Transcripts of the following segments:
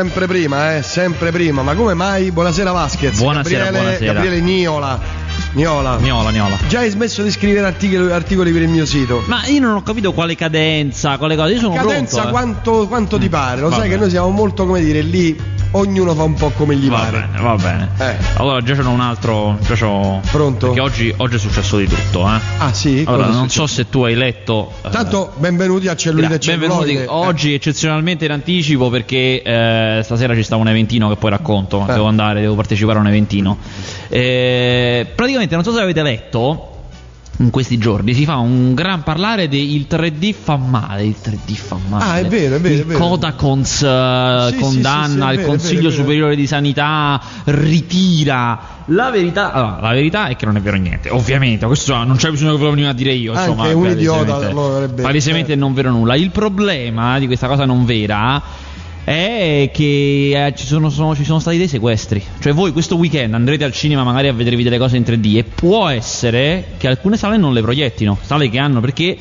sempre prima, eh, sempre prima. Ma come mai? Buonasera Vasquez. Buonasera, Gabriele, buonasera. Gabriele Niola. Niola. Niola, Niola. Già hai smesso di scrivere articoli, articoli per il mio sito. Ma io non ho capito quale cadenza, quale cosa. Io sono Cadenza pronto. eh. quanto, quanto ti pare? Lo Va sai che noi siamo molto, come dire, lì ognuno fa un po' come gli Va pare. bene, va bene. Eh. Allora, già c'è un altro. Già c'ho... Pronto? Perché oggi, oggi è successo di tutto, eh. Ah sì? Allora, non so se tu hai letto. eh, Tanto benvenuti a Cellulite benvenuti Celluloide. oggi eccezionalmente in anticipo perché eh, stasera ci sta un eventino che poi racconto, Eh. devo andare, devo partecipare a un eventino. Eh, praticamente non so se avete letto in questi giorni si fa un gran parlare del 3D fa male, il 3D fa male. Ah, è vero, è vero, Il è vero. Codacons eh, Sì, condanna, sì, sì, il vero, Consiglio vero. Superiore di Sanità ritira. La verità, allora, la verità è che non è vero niente, ovviamente, questo non c'è bisogno che ve lo venga a dire io, Anche insomma, un palesemente- idiota lo avrebbe- Palesemente eh. non vero nulla. Il problema di questa cosa non vera è che eh, ci, sono, sono- ci sono stati dei sequestri. Cioè voi questo weekend andrete al cinema magari a vedervi delle cose in 3D e può essere che alcune sale non le proiettino, sale che hanno perché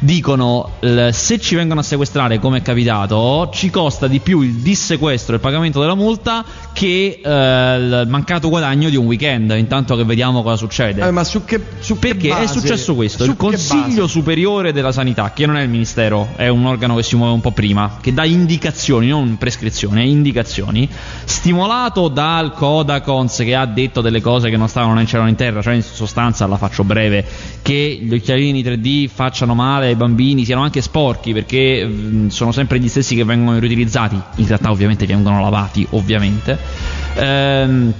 dicono se ci vengono a sequestrare come è capitato ci costa di più il dissequestro e il pagamento della multa che eh, il mancato guadagno di un weekend intanto che vediamo cosa succede Eh, ma su che, su che perché è base? successo questo? Su Il che Consiglio? Superiore della Sanità, che non è il Ministero, è un organo che si muove un po' prima, che dà indicazioni, non prescrizioni, indicazioni, stimolato dal Codacons che ha detto delle cose che non stavano né in cielo né in terra, cioè in sostanza, la faccio breve, che gli occhialini 3D facciano male ai bambini, siano anche sporchi, perché mh, sono sempre gli stessi che vengono riutilizzati, in realtà ovviamente vengono lavati, ovviamente. Ehm,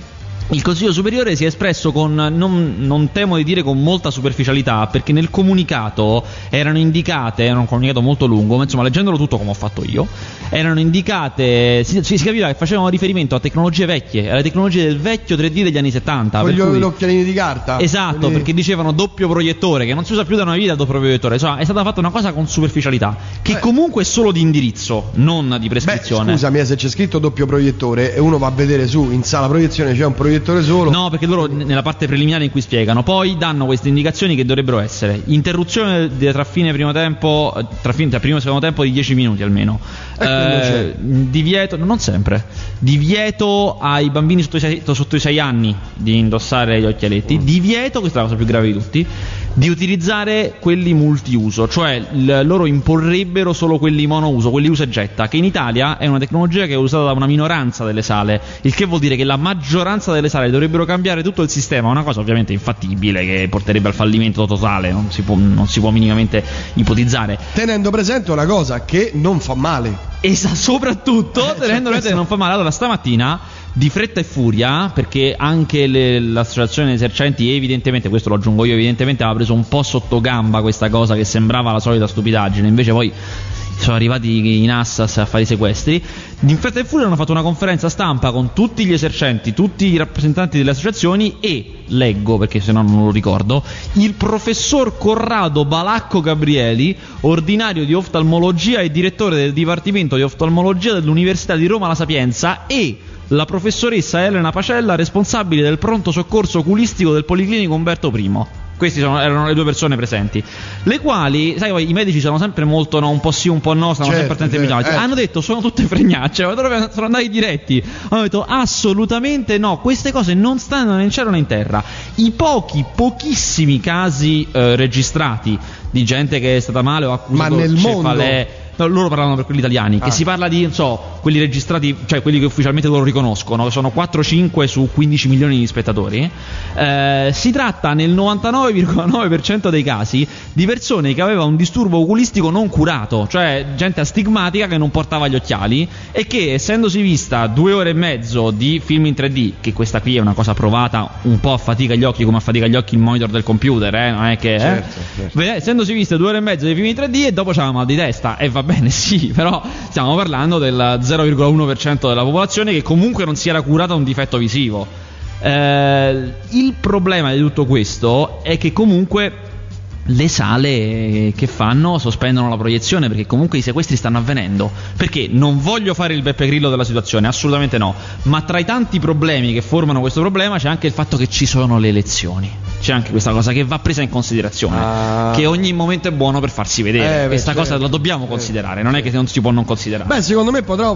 il Consiglio Superiore si è espresso con, non, non temo di dire con molta superficialità, perché nel comunicato erano indicate, era un comunicato molto lungo, ma insomma leggendolo tutto come ho fatto io, erano indicate, si, si capiva che facevano riferimento a tecnologie vecchie, alle tecnologie del vecchio 3D degli anni 70. Con gli cui- occhialini di carta? Esatto, Quelli- perché dicevano doppio proiettore, che non si usa più da una vita il doppio proiettore, insomma è stata fatta una cosa con superficialità, che Beh. comunque è solo di indirizzo, non di Beh, prescrizione. scusami, eh, se c'è scritto doppio proiettore e uno va a vedere su in sala proiezione c'è un proiettore solo. No, perché loro nella parte preliminare in cui spiegano, poi danno queste indicazioni che dovrebbero essere interruzione tra fine e primo tempo, eh, tra fine tra primo e secondo tempo di 10 minuti almeno. E quello c'è. divieto, non sempre, divieto ai bambini sotto i, 6, sotto i sei anni di indossare gli occhialetti, Mm. divieto, questa è la cosa più grave di tutti, di utilizzare quelli multiuso, cioè l- loro imporrebbero solo quelli monouso, quelli usa e getta, che in Italia è una tecnologia che è usata da una minoranza delle sale, il che vuol dire che la maggioranza delle sale dovrebbero cambiare tutto il sistema, una cosa ovviamente infattibile che porterebbe al fallimento totale, non si può, non si può minimamente ipotizzare. Tenendo presente una cosa che non fa male. Esa, soprattutto Eh, tenendo presente che non fa male. Allora, stamattina, di fretta e furia, perché anche le- l'associazione dei esercenti, evidentemente, questo lo aggiungo io, evidentemente aveva preso un po' sotto gamba questa cosa che sembrava la solita stupidaggine, invece poi sono arrivati in Assas a fare i sequestri. In fretta e furia hanno fatto una conferenza stampa con tutti gli esercenti, tutti i rappresentanti delle associazioni e, leggo perché se no non lo ricordo, il professor Corrado Balacco Gabrieli, ordinario di oftalmologia e direttore del Dipartimento di oftalmologia dell'Università di Roma La Sapienza e la professoressa Elena Pacella, responsabile del pronto soccorso oculistico del Policlinico Umberto I. Queste erano le due persone presenti, le quali, sai, poi i medici sono sempre molto no, un po' sì, un po' no, stanno Certo, sempre attenti ai certo, eh. Hanno detto sono tutte fregnacce, sono andati diretti. Hanno detto assolutamente no, queste cose non stanno né in cielo né in terra. I pochi, pochissimi casi eh, registrati di gente che è stata male o nel cefalee- No, loro parlano per quelli italiani, Ah. che si parla di, non so, quelli registrati, cioè quelli che ufficialmente loro riconoscono, che sono 4-5 su 15 milioni di spettatori. Eh, si tratta nel 99,9% dei casi di persone che avevano un disturbo oculistico non curato, cioè gente astigmatica che non portava gli occhiali e che, essendosi vista due ore e mezzo di film in 3D, che questa qui è una cosa provata un po' a fatica gli occhi, come a fatica gli occhi il monitor del computer, eh, non è che. eh? Certo, certo. Essendosi viste due ore e mezzo di film in 3D e dopo c'aveva mal di testa e va bene sì però stiamo parlando del 0,1% della popolazione che comunque non si era curata un difetto visivo Eh, il problema di tutto questo è che comunque le sale che fanno sospendono la proiezione perché comunque i sequestri stanno avvenendo. Perché non voglio fare il Beppe Grillo della situazione, assolutamente no. Ma tra i tanti problemi che formano questo problema c'è anche il fatto che ci sono le elezioni. C'è anche questa cosa che va presa in considerazione. Ah. Che ogni momento è buono per farsi vedere. Eh, beh, questa cosa certo. la dobbiamo considerare, non è che non si può non considerare. Beh, secondo me potrà,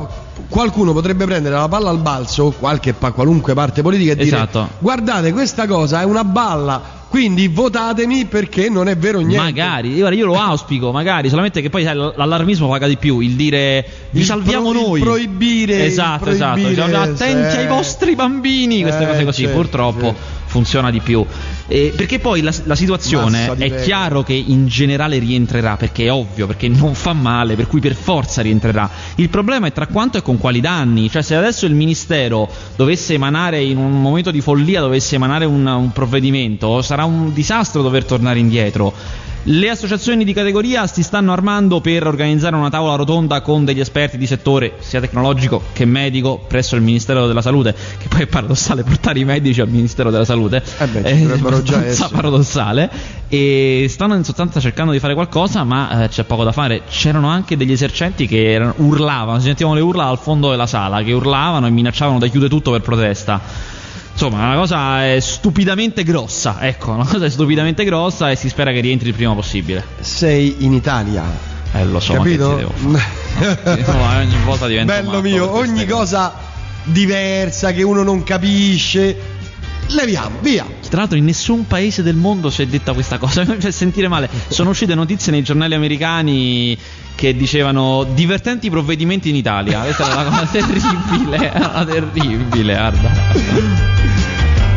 qualcuno potrebbe prendere la palla al balzo, qualche qualunque parte politica e dire Esatto. guardate questa cosa è una balla, quindi votatemi perché non è vero niente. Magari, io, lo auspico, magari, solamente che poi sai, l'allarmismo paga di più, il dire vi Il salviamo pro- noi. proibire, Esatto, esatto. proibire, Diciamo, attenti sì. ai vostri bambini, queste Eh, cose così, certo, purtroppo sì. funziona di più. Eh, perché poi la, la situazione è pecora. chiaro che in generale rientrerà, perché è ovvio, perché non fa male, per cui per forza rientrerà. Il problema è tra quanto e con quali danni. Cioè, se adesso il ministero dovesse emanare in un momento di follia, dovesse emanare un, un provvedimento, sarà un disastro dover tornare indietro. Le associazioni di categoria si stanno armando per organizzare una tavola rotonda con degli esperti di settore, sia tecnologico che medico, presso il Ministero della Salute, che poi è paradossale portare i medici al Ministero della Salute. Eh beh, già abbastanza essere. paradossale. E stanno in sostanza cercando di fare qualcosa, ma eh, c'è poco da fare. C'erano anche degli esercenti che erano- urlavano, si sentivano le urla al fondo della sala, che urlavano e minacciavano da chiudere tutto per protesta. Insomma, una cosa è stupidamente grossa, ecco, una cosa è stupidamente grossa e si spera che rientri il prima possibile. Sei in Italia. Eh, lo so, Capito? ma che ti devo fare? No, ogni volta diventa Bello mio, ogni cose. cosa diversa che uno non capisce. Leviamo, via. Tra l'altro in nessun paese del mondo si è detta questa cosa, mi fa sentire male. Sono uscite notizie nei giornali americani che dicevano divertenti provvedimenti in Italia. Questa era una cosa terribile, era una terribile, guarda.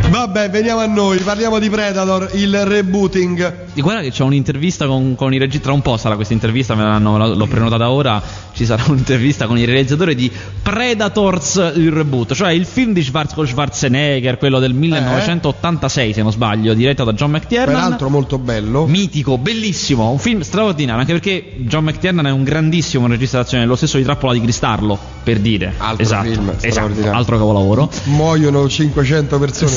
Vabbè, veniamo a noi, parliamo di Predator, il rebooting. Guarda che c'è un'intervista con, con i registratori, tra un po' sarà questa intervista, me l'hanno- l'ho prenotata ora, ci sarà un'intervista con il realizzatore di Predators, il reboot, cioè il film di Schwarzenegger, quello del 1986 se non sbaglio, diretto da John McTiernan. Peraltro molto bello. Mitico, bellissimo, un film straordinario, anche perché John McTiernan è un grandissimo regista d'azione, lo stesso di Trappola di Cristallo, per dire. Altro esatto, film esatto, altro capolavoro. Muoiono 500 persone.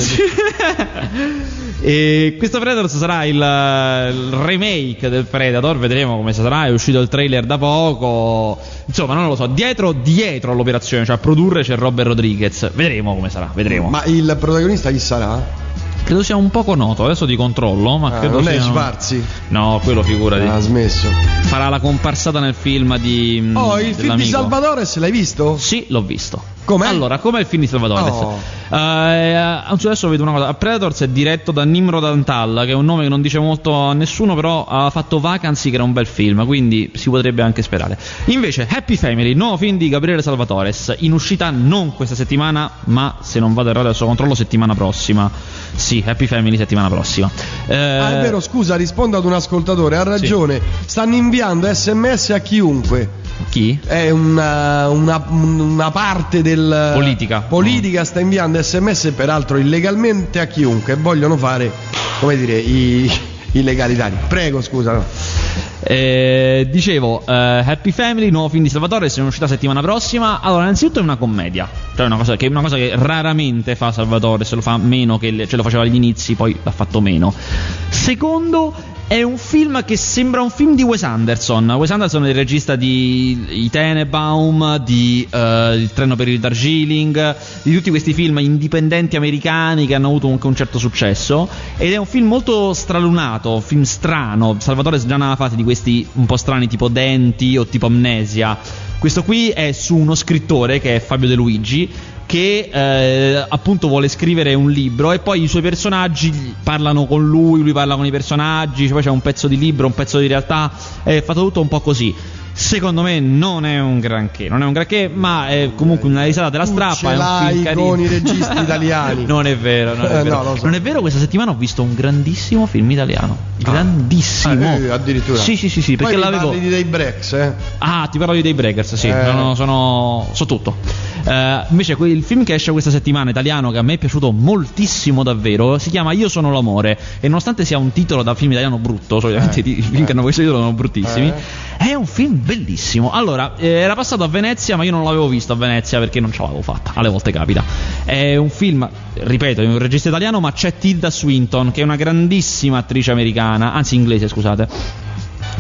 e questo Predators sarà il, il remake del Predator, vedremo come sarà, è uscito il trailer da poco. Insomma, non lo so, dietro, dietro all'operazione, cioè a produrre c'è Robert Rodriguez. Vedremo come sarà, vedremo. Ma il protagonista chi sarà? Credo sia un poco noto, adesso ti controllo, ma Ah, credo non è sia... Schwarzi. No, quello figurati. Ha smesso. Farà la comparsata nel film di Oh, il film di. Salvatore, l'hai visto? Sì, l'ho visto. Com'è? Allora, com'è il film di Salvatore? Oh. Eh, adesso vedo una cosa. Predators è diretto da Nimrod Antal, che è un nome che non dice molto a nessuno, però ha fatto Vacancy, che era un bel film, quindi si potrebbe anche sperare. Invece, Happy Family, nuovo film di Gabriele Salvatores, in uscita non questa settimana, ma se non vado errato adesso controllo, settimana prossima. Sì, Happy Family settimana prossima. Eh, Ah, è vero, scusa, rispondo ad un ascoltatore, ha ragione. Stanno inviando sms a chiunque. Chi? È una, una- una parte del Politica. politica sta inviando sms peraltro illegalmente a chiunque vogliono fare come dire i illegalitari prego scusa no. Eh, dicevo, eh, Happy Family, nuovo film di Salvatore, se è uscita settimana prossima. Allora, innanzitutto è una commedia, cioè una cosa che, una cosa che raramente fa Salvatore, se lo fa meno che le- ce lo faceva agli inizi, poi l'ha fatto meno. Secondo, è un film che sembra un film di Wes Anderson. Wes Anderson è il regista di I Tenenbaum, di eh, Il treno per il Darjeeling, di tutti questi film indipendenti americani che hanno avuto anche un certo successo. Ed è un film molto stralunato, un film strano. Salvatore già nella fase di questi un po' strani tipo Denti o tipo Amnesia. Questo qui è su uno scrittore che è Fabio De Luigi che eh, appunto vuole scrivere un libro e poi i suoi personaggi parlano con lui, lui parla con i personaggi, poi c'è un pezzo di libro, un pezzo di realtà, è fatto tutto un po' così. Secondo me non è un granché, non è un granché, ma è comunque una risata della Tu strappa. ce è un l'hai film carino. con i registi italiani. non è vero, non è Eh, vero. no, lo so. Non è vero, questa settimana ho visto un grandissimo film italiano. Grandissimo. Ah, eh, addirittura Sì, sì, sì, sì, perché Poi l'avevo. parli di dei breaks eh Ah, ti parlo di dei Breakers, sì, Eh. sono, sono, so tutto. Eh, invece il film che esce questa settimana italiano, che a me è piaciuto moltissimo davvero, si chiama Io sono l'amore e nonostante sia un titolo da film italiano brutto, solitamente i film che hanno questo titolo sono bruttissimi, è un film bellissimo. Allora, eh, era passato a Venezia, ma io non l'avevo visto a Venezia perché non ce l'avevo fatta, alle volte capita. È un film, ripeto, è un regista italiano, ma c'è Tilda Swinton, che è una grandissima attrice americana, anzi inglese, scusate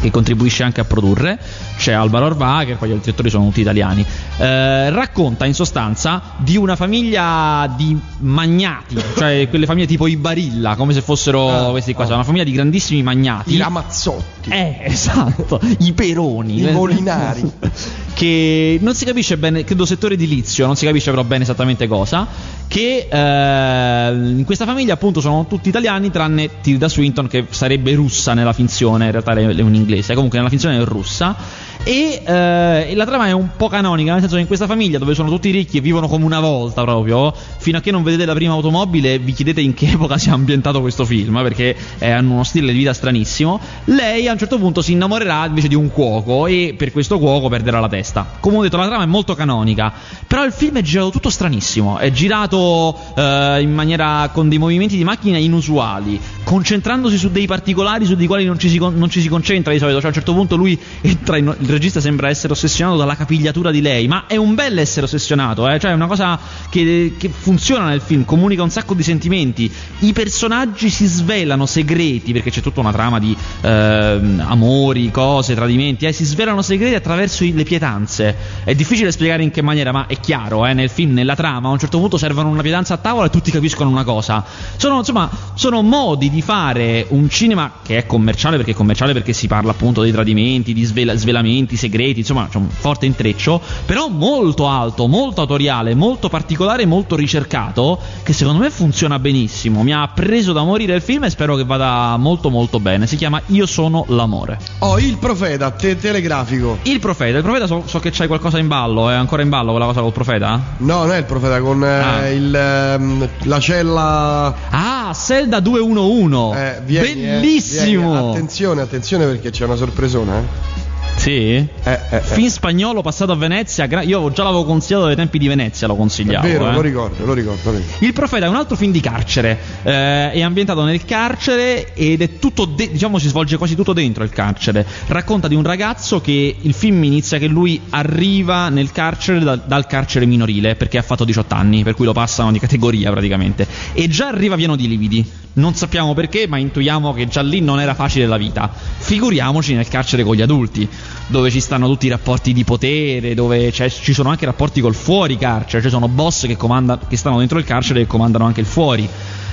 che contribuisce anche a produrre, c'è Alvaro Orvacher, poi gli altri attori sono tutti italiani. Eh, racconta in sostanza di una famiglia di magnati, cioè quelle famiglie tipo i Barilla, come se fossero Ah, questi qua, ah. sono una famiglia di grandissimi magnati. I ramazzotti. Eh, esatto, i peroni. I molinari. che non si capisce bene, credo settore edilizio, non si capisce però bene esattamente cosa. Che eh, in questa famiglia appunto sono tutti italiani tranne Tilda Swinton che sarebbe russa nella finzione, in realtà è è un inglese, comunque nella finzione russa. E, eh, e la trama è un po' canonica, nel senso che in questa famiglia dove sono tutti ricchi e vivono come una volta proprio, fino a che non vedete la prima automobile vi chiedete in che epoca sia ambientato questo film, perché eh, hanno uno stile di vita stranissimo, lei a un certo punto si innamorerà invece di un cuoco e per questo cuoco perderà la testa. Come ho detto, la trama è molto canonica, però il film è girato tutto stranissimo, è girato eh, in maniera con dei movimenti di macchina inusuali, concentrandosi su dei particolari su dei quali non ci si, non ci si concentra di solito, cioè a un certo punto lui entra in- regista sembra essere ossessionato dalla capigliatura di lei, ma è un bel essere ossessionato, eh? cioè è una cosa che, che funziona nel film, comunica un sacco di sentimenti, i personaggi si svelano segreti, perché c'è tutta una trama di ehm, amori, cose, tradimenti, eh? si svelano segreti attraverso le pietanze, è difficile spiegare in che maniera, ma è chiaro, eh? nel film, nella trama, a un certo punto servono una pietanza a tavola e tutti capiscono una cosa, sono insomma, sono modi di fare un cinema che è commerciale, perché è commerciale perché si parla appunto dei tradimenti, di svela- svelamenti, segreti, insomma c'è un forte intreccio, però molto alto, molto autoriale, molto particolare, molto ricercato, che secondo me funziona benissimo. Mi ha preso da morire il film e spero che vada molto molto bene. Si chiama Io sono l'amore. Oh, il profeta, te- telegrafico. Il profeta, il profeta so, so che c'hai qualcosa in ballo, è ancora in ballo quella cosa col profeta? No, non è il profeta, con eh, Ah. il, ehm, la cella. Ah, Zelda 211. Eh, vieni, eh, Bellissimo. vieni. Attenzione, attenzione perché c'è una sorpresona, eh. Sì? Eh, eh, eh. Film spagnolo passato a Venezia, gra- io già l'avevo consigliato dai tempi di Venezia, lo È consigliavo. vero, eh. lo ricordo, lo ricordo. lo ricordo. Il profeta è un altro film di carcere, eh, è ambientato nel carcere ed è tutto, de- diciamo si svolge quasi tutto dentro il carcere. Racconta di un ragazzo che il film inizia che lui arriva nel carcere da- dal carcere minorile perché ha fatto 18 anni, per cui lo passano di categoria praticamente. E già arriva pieno di lividi. Non sappiamo perché, ma intuiamo che già lì non era facile la vita. Figuriamoci nel carcere con gli adulti, dove ci stanno tutti i rapporti di potere, dove ci sono anche rapporti col fuori carcere, cioè sono boss che, comanda- che stanno dentro il carcere e comandano anche il fuori.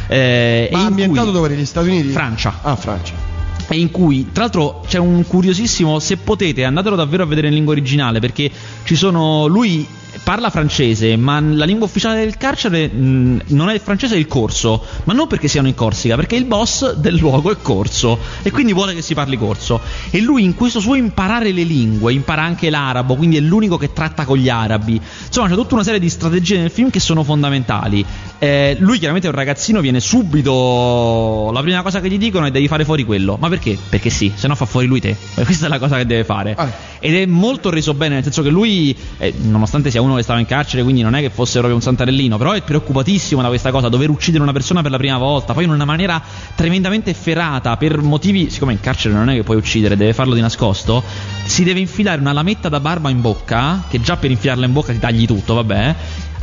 Eh, Ma ambientato dove? Negli Stati Uniti? Francia. Ah, Francia. e in cui tra l'altro c'è un curiosissimo se potete andatelo davvero a vedere in lingua originale perché ci sono lui parla francese ma la lingua ufficiale del carcere mh, non è il francese è il corso. Ma non perché siano in Corsica perché il boss del luogo è corso. E quindi vuole che si parli corso. E lui in questo suo imparare le lingue impara anche l'arabo quindi è l'unico che tratta con gli arabi. Insomma c'è tutta una serie di strategie nel film che sono fondamentali. Eh, lui chiaramente è un ragazzino viene subito la prima cosa che gli dicono è devi fare fuori quello. Ma perché? perché sì se no fa fuori lui te. Questa è la cosa che deve fare. Ah. ed è molto reso bene nel senso che lui eh, nonostante sia uno che stava in carcere quindi non è che fosse proprio un santarellino però è preoccupatissimo da questa cosa dover uccidere una persona per la prima volta poi in una maniera tremendamente efferata per motivi siccome in carcere non è che puoi uccidere deve farlo di nascosto si deve infilare una lametta da barba in bocca che già per infilarla in bocca ti tagli tutto vabbè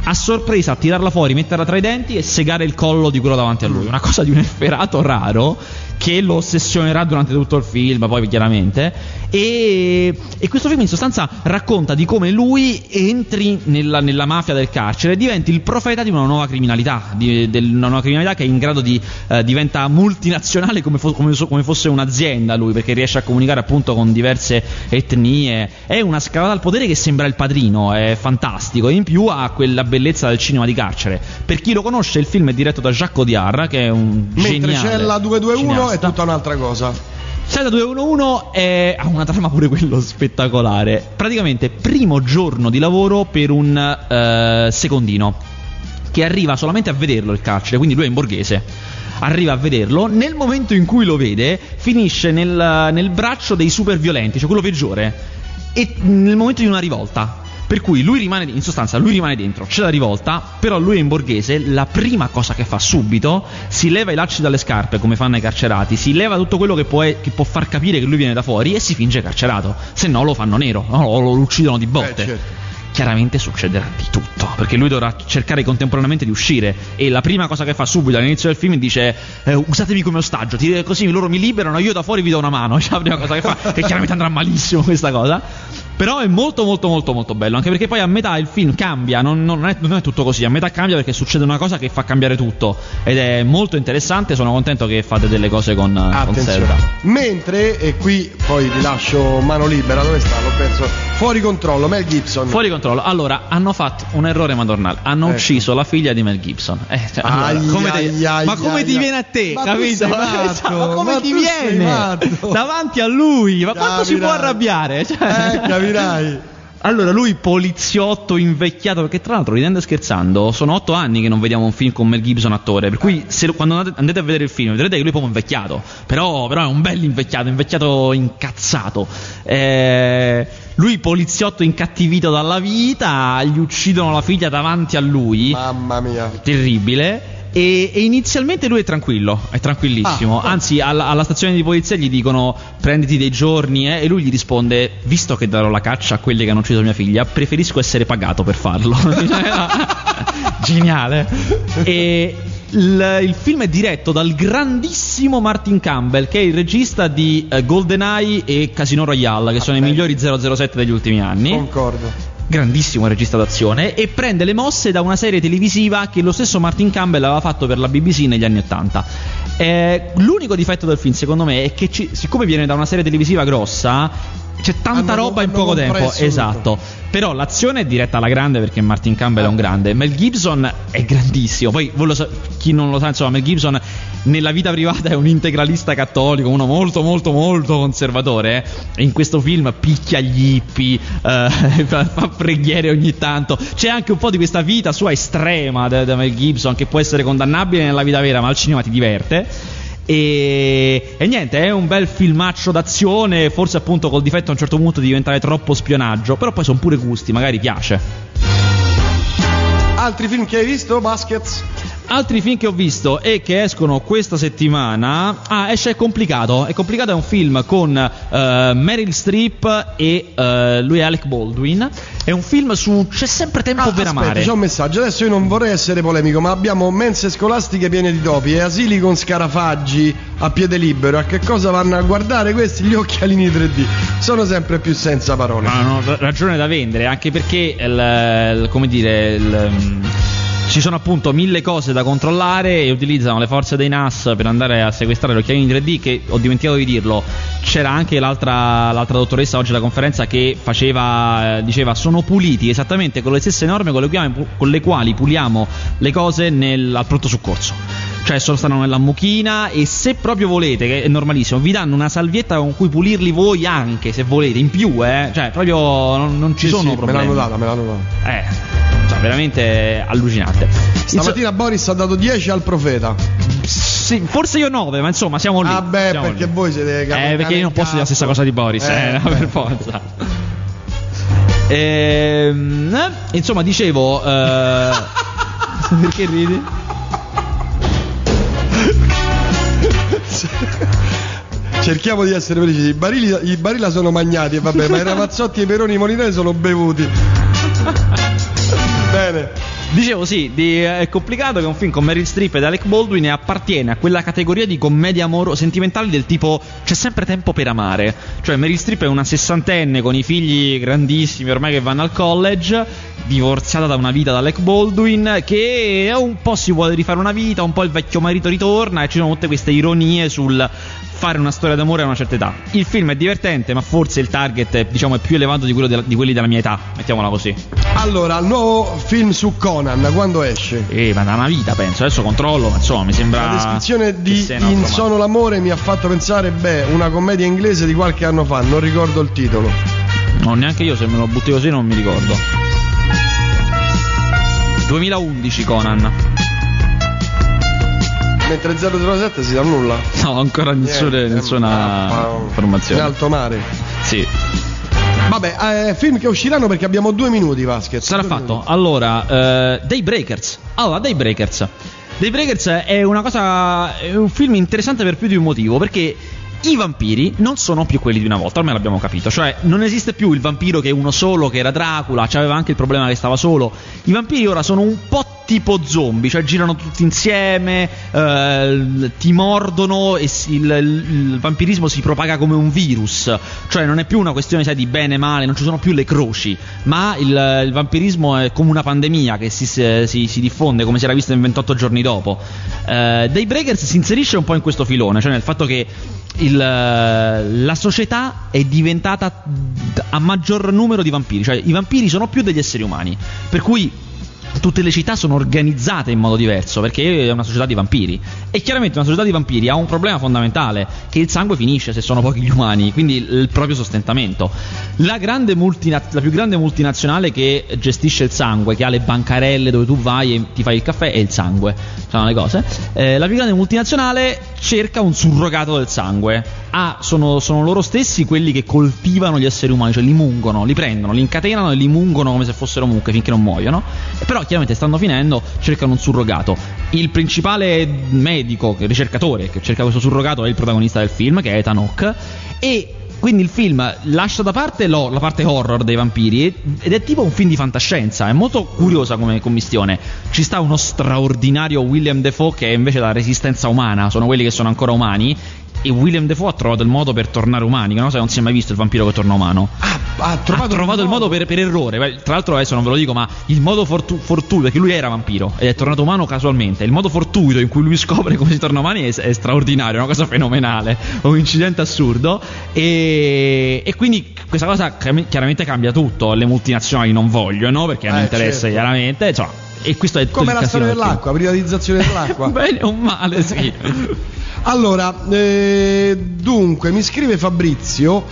a sorpresa tirarla fuori, metterla tra i denti e segare il collo di quello davanti a lui. Una cosa di un efferato raro che lo ossessionerà durante tutto il film, poi chiaramente. E, e questo film in sostanza racconta di come lui entri nella, nella mafia del carcere e diventi il profeta di una nuova criminalità, di, del- una nuova criminalità che è in grado di eh, diventa multinazionale come, fo- come so- come fosse un'azienda lui, perché riesce a comunicare appunto con diverse etnie. È una scalata al potere che sembra il padrino, è fantastico. E in più ha quella bellezza del cinema di carcere. Per chi lo conosce, il film è diretto da Jacques Audiard, che è un Mentre geniale c'è la 221 è cineasta. tutta un'altra cosa. Zelda 211 è- ha una trama pure quello spettacolare. Praticamente, primo giorno di lavoro per un eh, secondino che arriva solamente a vederlo il carcere, quindi lui è in borghese. Arriva a vederlo, nel momento in cui lo vede, finisce nel, nel braccio dei super violenti, cioè quello peggiore, e nel momento di una rivolta. Per cui lui rimane, in sostanza, lui rimane dentro, c'è la rivolta, però lui è in borghese, la prima cosa che fa subito, si leva i lacci dalle scarpe come fanno i carcerati, si leva tutto quello che può, che può far capire che lui viene da fuori e si finge carcerato, se no lo fanno nero, no? lo, lo uccidono di botte. Eh, certo. chiaramente succederà di tutto, perché lui dovrà cercare contemporaneamente di uscire e la prima cosa che fa subito all'inizio del film dice eh, usatemi come ostaggio, così loro mi liberano, io da fuori vi do una mano, cioè la prima cosa che fa, e chiaramente andrà malissimo questa cosa. Però è molto molto molto molto bello, anche perché poi a metà il film cambia, non, non, è, non, è, tutto così, a metà cambia perché succede una cosa che fa cambiare tutto ed è molto interessante, sono contento che fate delle cose con, con Zelda. Mentre, e qui poi ti lascio mano libera, dove sta? L'ho perso. Fuori controllo, Mel Gibson. Fuori controllo, allora hanno fatto un errore madornale, hanno ecco. ucciso la figlia di Mel Gibson. Eh, cioè, allora, ai, come ai, te, ai, ma come ti viene a te, ma capito? Matto, ma come ma ti viene davanti a lui? Ma quanto si può arrabbiare? Cioè, eh, capirai. Allora, lui poliziotto invecchiato, perché tra l'altro, ridendo e scherzando, sono otto anni che non vediamo un film con Mel Gibson attore, per cui se, quando andate a vedere il film vedrete che lui è proprio invecchiato, però, però è un bel invecchiato, invecchiato incazzato. Eh, lui poliziotto incattivito dalla vita, gli uccidono la figlia davanti a lui. Mamma mia. Terribile. E, e, inizialmente lui è tranquillo, è tranquillissimo. Ah, Anzi, alla, alla, stazione di polizia gli dicono prenditi dei giorni eh, e lui gli risponde: Visto che darò la caccia a quelli che hanno ucciso mia figlia, preferisco essere pagato per farlo. Geniale. E il, il, film è diretto dal grandissimo Martin Campbell, che è il regista di uh, GoldenEye e Casino Royale, che ah, sono beh. i migliori 007 degli ultimi anni. Concordo grandissimo regista d'azione, e prende le mosse da una serie televisiva che lo stesso Martin Campbell aveva fatto per la BBC negli anni Ottanta. Eh, l'unico difetto del film, secondo me, è che ci, siccome viene da una serie televisisa grossa, c'è tanta hanno, roba in poco tempo. Esatto. Però l'azione è diretta alla grande perché Martin Campbell è un grande. Mel Gibson è grandissimo. Poi sa- chi non lo sa, insomma, Mel Gibson nella vita privata è un integralista cattolico, uno molto molto molto conservatore. E in questo film picchia gli hippie, eh, fa preghiere ogni tanto. C'è anche un po' di questa vita sua estrema da Mel Gibson che può essere condannabile nella vita vera, ma al cinema ti diverte. E, e, niente, è un bel filmaccio d'azione, forse appunto col difetto a un certo punto di diventare troppo spionaggio, però poi sono pure gusti, magari piace. Altri film che hai visto, Baskets? Altri film che ho visto e che escono questa settimana. Ah, esce È complicato. È complicato è un film con uh, Meryl Streep e uh, lui è Alec Baldwin. È un film su C'è sempre tempo ah, per aspetta, amare. C'è un messaggio. Adesso io non vorrei essere polemico, ma abbiamo mense scolastiche piene di topi e asili con scarafaggi a piede libero. A che cosa vanno a guardare questi? Gli occhialini 3D. Sono sempre più senza parole. No, no, ragione da vendere, anche perché il, il, come dire, il ci sono appunto mille cose da controllare e utilizzano le forze dei NAS per andare a sequestrare gli occhiali in 3D che ho dimenticato di dirlo c'era anche l'altra, l'altra dottoressa oggi alla conferenza che faceva, eh, diceva sono puliti esattamente con le stesse norme con le, con le quali puliamo le cose nel, al pronto soccorso cioè solo stanno nella mucchina e se proprio volete, che è normalissimo, vi danno una salvietta con cui pulirli voi anche se volete, in più, eh, cioè proprio non, non ci sì, sono sì, problemi. Me l'hanno data, me l'hanno data. Eh, cioè veramente allucinante. Stamattina so- Boris ha dato 10 al profeta. Sì, forse io 9, ma insomma siamo lì. Ah beh, siamo perché lì. voi siete Eh, perché io non posso dire la stessa cosa di Boris, eh, eh per forza. Ehm, insomma, dicevo... Eh, perché ridi? Cerchiamo di essere felici. I barili, I barilla sono magnati, vabbè, ma i ramazzotti e i peroni molinari sono bevuti. Bene. Dicevo sì, di, eh, è complicato che un film con Meryl Streep ed Alec Baldwin appartiene a quella categoria di commedie amoro sentimentali del tipo c'è sempre tempo per amare. Cioè Meryl Streep è una sessantenne con i figli grandissimi ormai che vanno al college, divorziata da una vita da Alec Baldwin che un po' si vuole rifare una vita, un po' il vecchio marito ritorna e ci sono tutte queste ironie sul fare una storia d'amore a una certa età. Il film è divertente, ma forse il target è, diciamo, è più elevato di, de- di, quelli della mia età, mettiamola così. Allora, il nuovo film su Conan, quando esce? Eh, ma da una vita penso, adesso controllo, ma insomma mi sembra... La descrizione di In Sono l'amore mi ha fatto pensare, beh, una commedia inglese di qualche anno fa, non ricordo il titolo. No, neanche io se me lo butti così non mi ricordo. 2011 Conan. Mentre 007 si dà nulla. No, ancora nessuna, Niente, nessuna informazione. In alto mare. Sì. Vabbè, eh, film che usciranno perché abbiamo due minuti, Vasquez. Sarà due fatto. Minuti. Allora, eh, Daybreakers. Allora, Daybreakers. Daybreakers è una cosa. È un film interessante per più di un motivo. Perché I vampiri non sono più quelli di una volta, ormai l'abbiamo capito. Cioè, non esiste più il vampiro che è uno solo, che era Dracula, aveva anche il problema che stava solo. I vampiri ora sono un po' tipo zombie, cioè girano tutti insieme, eh, ti mordono e si, il, il, vampirismo si propaga come un virus, cioè non è più una questione sai, di bene e male, non ci sono più le croci, ma il, il vampirismo è come una pandemia che si, si, si, diffonde come si era visto in 28 giorni dopo. Eh, Daybreakers si inserisce un po' in questo filone, cioè nel fatto che il, la società è diventata a maggior numero di vampiri, cioè i vampiri sono più degli esseri umani, per cui tutte le città sono organizzate in modo diverso perché è una società di vampiri. E chiaramente una società di vampiri ha un problema fondamentale: che il sangue finisce se sono pochi gli umani, quindi il proprio sostentamento. La, multina- la più grande multinazionale che gestisce il sangue, che ha le bancarelle dove tu vai e ti fai il caffè, è il sangue. Sono le cose. Eh, la più grande multinazionale cerca un surrogato del sangue. Ah, sono, sono, loro stessi quelli che coltivano gli esseri umani, cioè li mungono, li prendono, li incatenano e li mungono come se fossero mucche finché non muoiono. Però chiaramente stanno finendo, cercano un surrogato. Il principale medico, ricercatore che cerca questo surrogato è il protagonista del film, che è Ethan Hawke, e quindi il film lascia da parte lo, la parte horror dei vampiri ed è tipo un film di fantascienza, è molto curiosa come commistione. Ci sta uno straordinario William Defoe che è invece la resistenza umana, sono quelli che sono ancora umani e William Defoe ha trovato il modo per tornare umani, che una cosa non si è mai visto il vampiro che torna umano. Ah, ha trovato, ha trovato il modo, per, per, errore. Tra l'altro adesso non ve lo dico, ma il modo fortu- fortuito, perché lui era vampiro ed è tornato umano casualmente, il modo fortuito in cui lui scopre come si torna umani è, è straordinario, è una cosa fenomenale, un incidente assurdo e, e quindi questa cosa chiaramente cambia tutto, le multinazionali non vogliono perché non eh, interessa certo. chiaramente, insomma, e questo è come la storia dell'acqua, privatizzazione dell'acqua. Bene o male, sì. Allora, eh, dunque, mi scrive Fabrizio.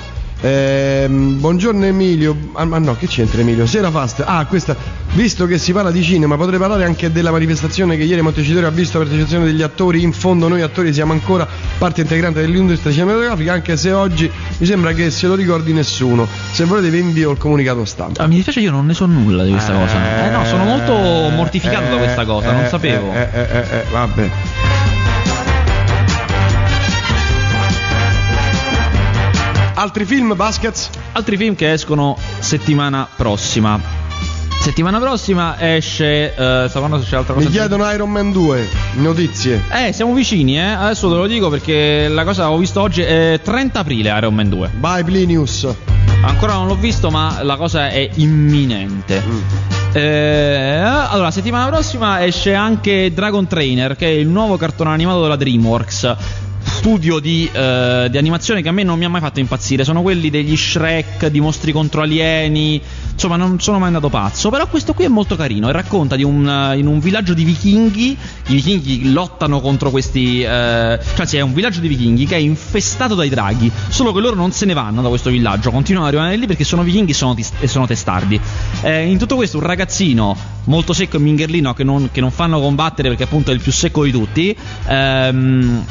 Eh, buongiorno Emilio. Ah, ma no, che c'entra Emilio? Sera fast. Ah, questa. Visto che si parla di cinema, potrei parlare anche della manifestazione che ieri Montecitorio ha visto la partecipazione degli attori. In fondo, noi attori siamo ancora parte integrante dell'industria cinematografica, anche se oggi mi sembra che se lo ricordi nessuno. Se volete, vi invio il comunicato stampa. Ah, mi dispiace, io non ne so nulla di questa eh, cosa. Eh, no, sono molto mortificato eh, da questa cosa, non eh, sapevo. Eh, eh, eh, vabbè. Altri film, Baskets? Altri film che escono settimana prossima. Settimana prossima esce. Stavano se c'è altra cosa. Mi chiedono Iron Man 2. Notizie. Eh, siamo vicini, eh. Adesso te lo dico perché la cosa ho visto oggi è 30 aprile Iron Man 2. By Plinius. Ancora non l'ho visto, ma la cosa è imminente. Mm. Eh, allora, settimana prossima esce anche Dragon Trainer, che è il nuovo cartone animato della Dreamworks studio di, eh, di, animazione che a me non mi ha mai fatto impazzire. Sono quelli degli Shrek, di mostri contro alieni. Insomma, non sono mai andato pazzo. Però questo qui è molto carino. E racconta di un, uh, in un villaggio di vichinghi. I vichinghi lottano contro questi. Eh, cioè, sì, è un villaggio di vichinghi che è infestato dai draghi. Solo che loro non se ne vanno da questo villaggio. Continuano ad arrivare lì perché sono vichinghi e sono, tis- sono testardi. Eh, in tutto questo, un ragazzino molto secco e mingherlino che non, che non fanno combattere perché appunto è il più secco di tutti. Ehm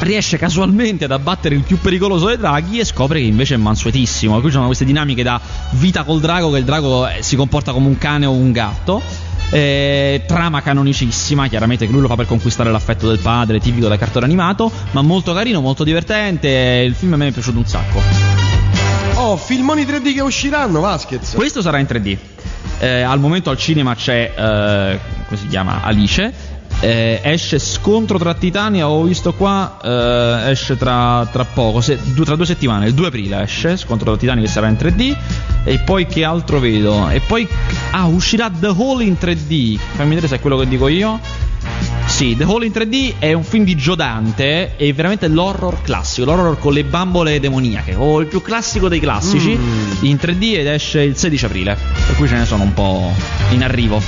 riesce casualmente ad abbattere il più pericoloso dei draghi e scopre che invece è mansuetissimo. Qui ci sono queste dinamiche da vita col drago, che il drago eh, si comporta come un cane o un gatto. Eh, trama canonicissima, chiaramente che lui lo fa per conquistare l'affetto del padre, tipico da cartone animato, ma molto carino, molto divertente. Il film a me è piaciuto un sacco. Oh, filmoni 3D che usciranno, Vasquez. Questo sarà in 3D. Eh, al momento al cinema c'è, eh, come si chiama, Alice eh, esce scontro tra titani, ho visto qua, eh, esce tra, tra poco, se, due, tra due settimane, il 2 aprile esce scontro tra titani che sarà in 3D. E poi che altro vedo? E poi, ah, uscirà The Hole in 3D. Fammi vedere se è quello che dico io. Sì, The Hole in 3D è un film di Giodante è veramente l'horror classico, l'horror con le bambole demoniache, o il più classico dei classici, mm. in 3D ed esce il 16 aprile, per cui ce ne sono un po' in arrivo.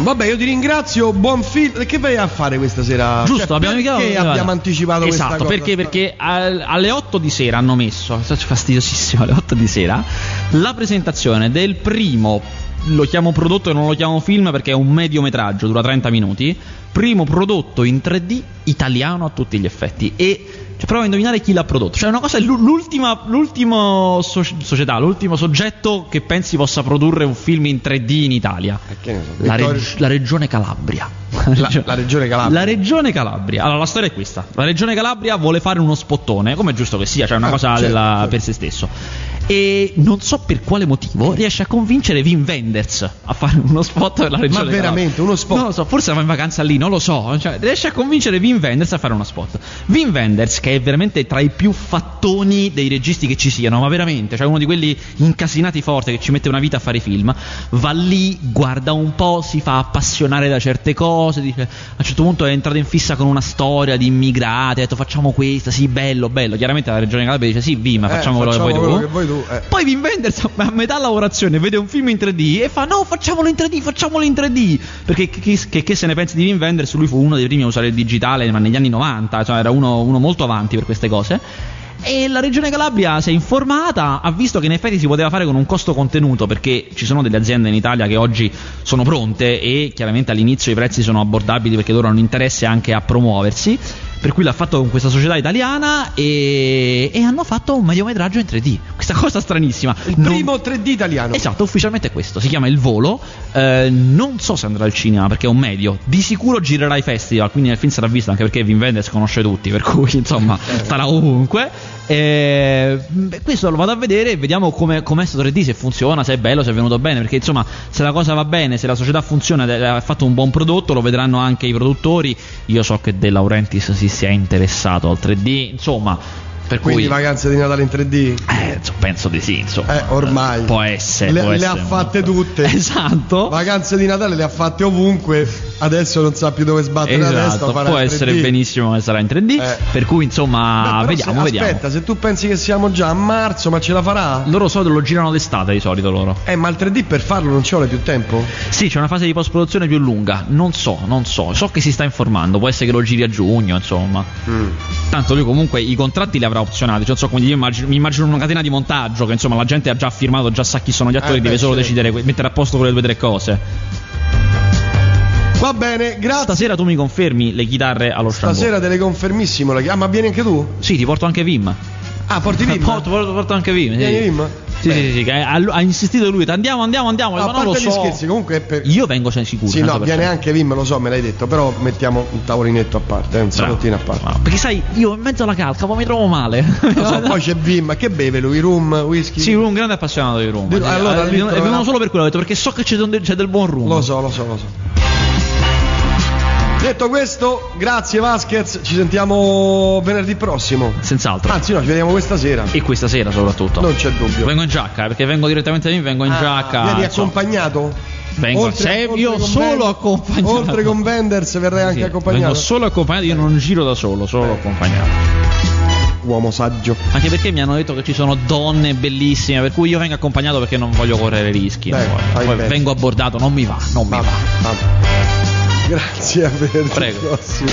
Vabbè, io ti ringrazio, buon film. Che vai a fare questa sera? Giusto, cioè, abbiamo perché abbiamo anticipato esatto, questa perché, perché alle 8 di sera hanno messo, fastidiosissimo, alle 8 di sera, la presentazione del primo lo chiamo prodotto e non lo chiamo film perché è un mediometraggio, dura 30 minuti, primo prodotto in 3D italiano a tutti gli effetti. E cioè, prova a indovinare chi l'ha prodotto. Cioè, una cosa è l'ultima, l'ultimo so- società, l'ultimo soggetto che pensi possa produrre un film in 3D in Italia. So, la, reg- la, regione Calabria. La, la, regione Calabria. La regione Calabria. Allora, la storia è questa: la regione Calabria vuole fare uno spottone, come è giusto che sia, cioè una ah, cosa certo, della, certo. per se stesso e non so per quale motivo riesce a convincere Wim Wenders a fare uno spot per la regione. Ma veramente uno spot? Non lo so, forse va in vacanza lì, non lo so. Cioè, riesce a convincere Wim Wenders a fare uno spot. Wim Wenders, che è veramente tra i più fattoni dei registi che ci siano, ma veramente, cioè uno di quelli incasinati forte che ci mette una vita a fare film, va lì, guarda un po', si fa appassionare da certe cose, dice, a un certo punto è entrato in fissa con una storia di immigrati, ha detto facciamo questa, sì, bello, bello. Chiaramente la regione Calabria dice sì, Wim, eh, facciamo, quello, che, vuoi tu. vuoi tu. Eh. Poi Wim Wenders a metà lavorazione vede un film in 3D e fa no facciamolo in 3D, facciamolo in 3D perché che, che, che se ne pensi di Wim Wenders lui fu uno dei primi a usare il digitale ma negli anni 90 cioè era uno, uno molto avanti per queste cose. E la regione Calabria si è informata, ha visto che in effetti si poteva fare con un costo contenuto perché ci sono delle aziende in Italia che oggi sono pronte e chiaramente all'inizio i prezzi sono abbordabili perché loro hanno interesse anche a promuoversi per cui l'ha fatto con questa società italiana e, e hanno fatto un mediometraggio in 3D. Questa cosa stranissima. Il non... primo 3D italiano. Esatto, ufficialmente è questo. Si chiama Il Volo. Eh, non so se andrà al cinema perché è un medio. Di sicuro girerà ai festival, quindi nel film sarà visto anche perché Vin Wenders conosce tutti, per cui insomma eh. starà ovunque. Eh, questo lo vado a vedere e vediamo come è questo 3D, se funziona, se è bello, se è venuto bene. Perché insomma, se la cosa va bene, se la società funziona, ha fatto un buon prodotto, lo vedranno anche i produttori. Io so che De Laurentiis si sia interessato al 3D, insomma per Quindi cui, vacanze di Natale in 3D? Eh, penso di sì, insomma. Eh, ormai. Può essere. Le, può le essere ha fatte molto. tutte. Esatto. Vacanze di Natale le ha fatte ovunque. Adesso non sa più dove sbattere esatto, la testa. Può essere 3D. benissimo che sarà in 3D. Eh. Per cui, insomma, Beh, vediamo, se, vediamo. Aspetta, se tu pensi che siamo già a marzo, ma ce la farà? Loro solito lo girano d'estate di solito loro. Eh, ma il 3D per farlo non ci vuole più tempo? Sì, c'è una fase di post-produzione più lunga. Non so, non so. So che si sta informando. Può essere che lo giri a giugno, insomma. Mm. Tanto lui comunque i contratti li avrà opzionati. Cioè, non so come dire, immagino, mi immagino una catena di montaggio che insomma la gente ha già firmato, già sa chi sono gli attori, eh, deve beh, solo sì. decidere, mettere a posto quelle due o tre cose. Va bene, grazie. Stasera tu mi confermi le chitarre allo Stasera Stasera te le confermissimo. Ah, ma vieni anche tu? Sì, ti porto anche Vim. Ah, porti Vim? Porto, porto, porto anche Vim. Vieni sì. Vim? Sì, sì, sì, sì, ha, ha, insistito lui, andiamo, andiamo, andiamo. No, ma non lo so. scherzi, comunque per... Io vengo cioè, sicuro. Sì, no, viene anche Vim, lo so, me l'hai detto, però mettiamo un tavolinetto a parte, eh, un salottino a parte. Bravo. Perché sai, io in mezzo alla calca, poi mi trovo male. Lo so, poi c'è Vim, che beve lui? Rum, whisky? Sì, un grande appassionato di rum. Di, allora, eh, lì è venuto solo per quello, ho detto, perché so che c'è del buon rum. Lo so, lo so, lo so. Detto questo, grazie Vasquez, ci sentiamo venerdì prossimo. Senz'altro. Anzi, no, ci vediamo questa sera. E questa sera soprattutto. Non c'è dubbio. Vengo in giacca, perché vengo direttamente da me, vengo in ah, giacca. Vieni accompagnato? Vengo oltre, se oltre io solo ben, accompagnato. Oltre con Wenders verrei anche sì, accompagnato. Vengo solo accompagnato, io non giro da solo, solo accompagnato. Uomo saggio. Anche perché mi hanno detto che ci sono donne bellissime, per cui io vengo accompagnato perché non voglio correre rischi. Beh, Poi vengo abbordato, non mi va, non vabbè, mi va. Vabbè. Grazie a Prego. prossimo.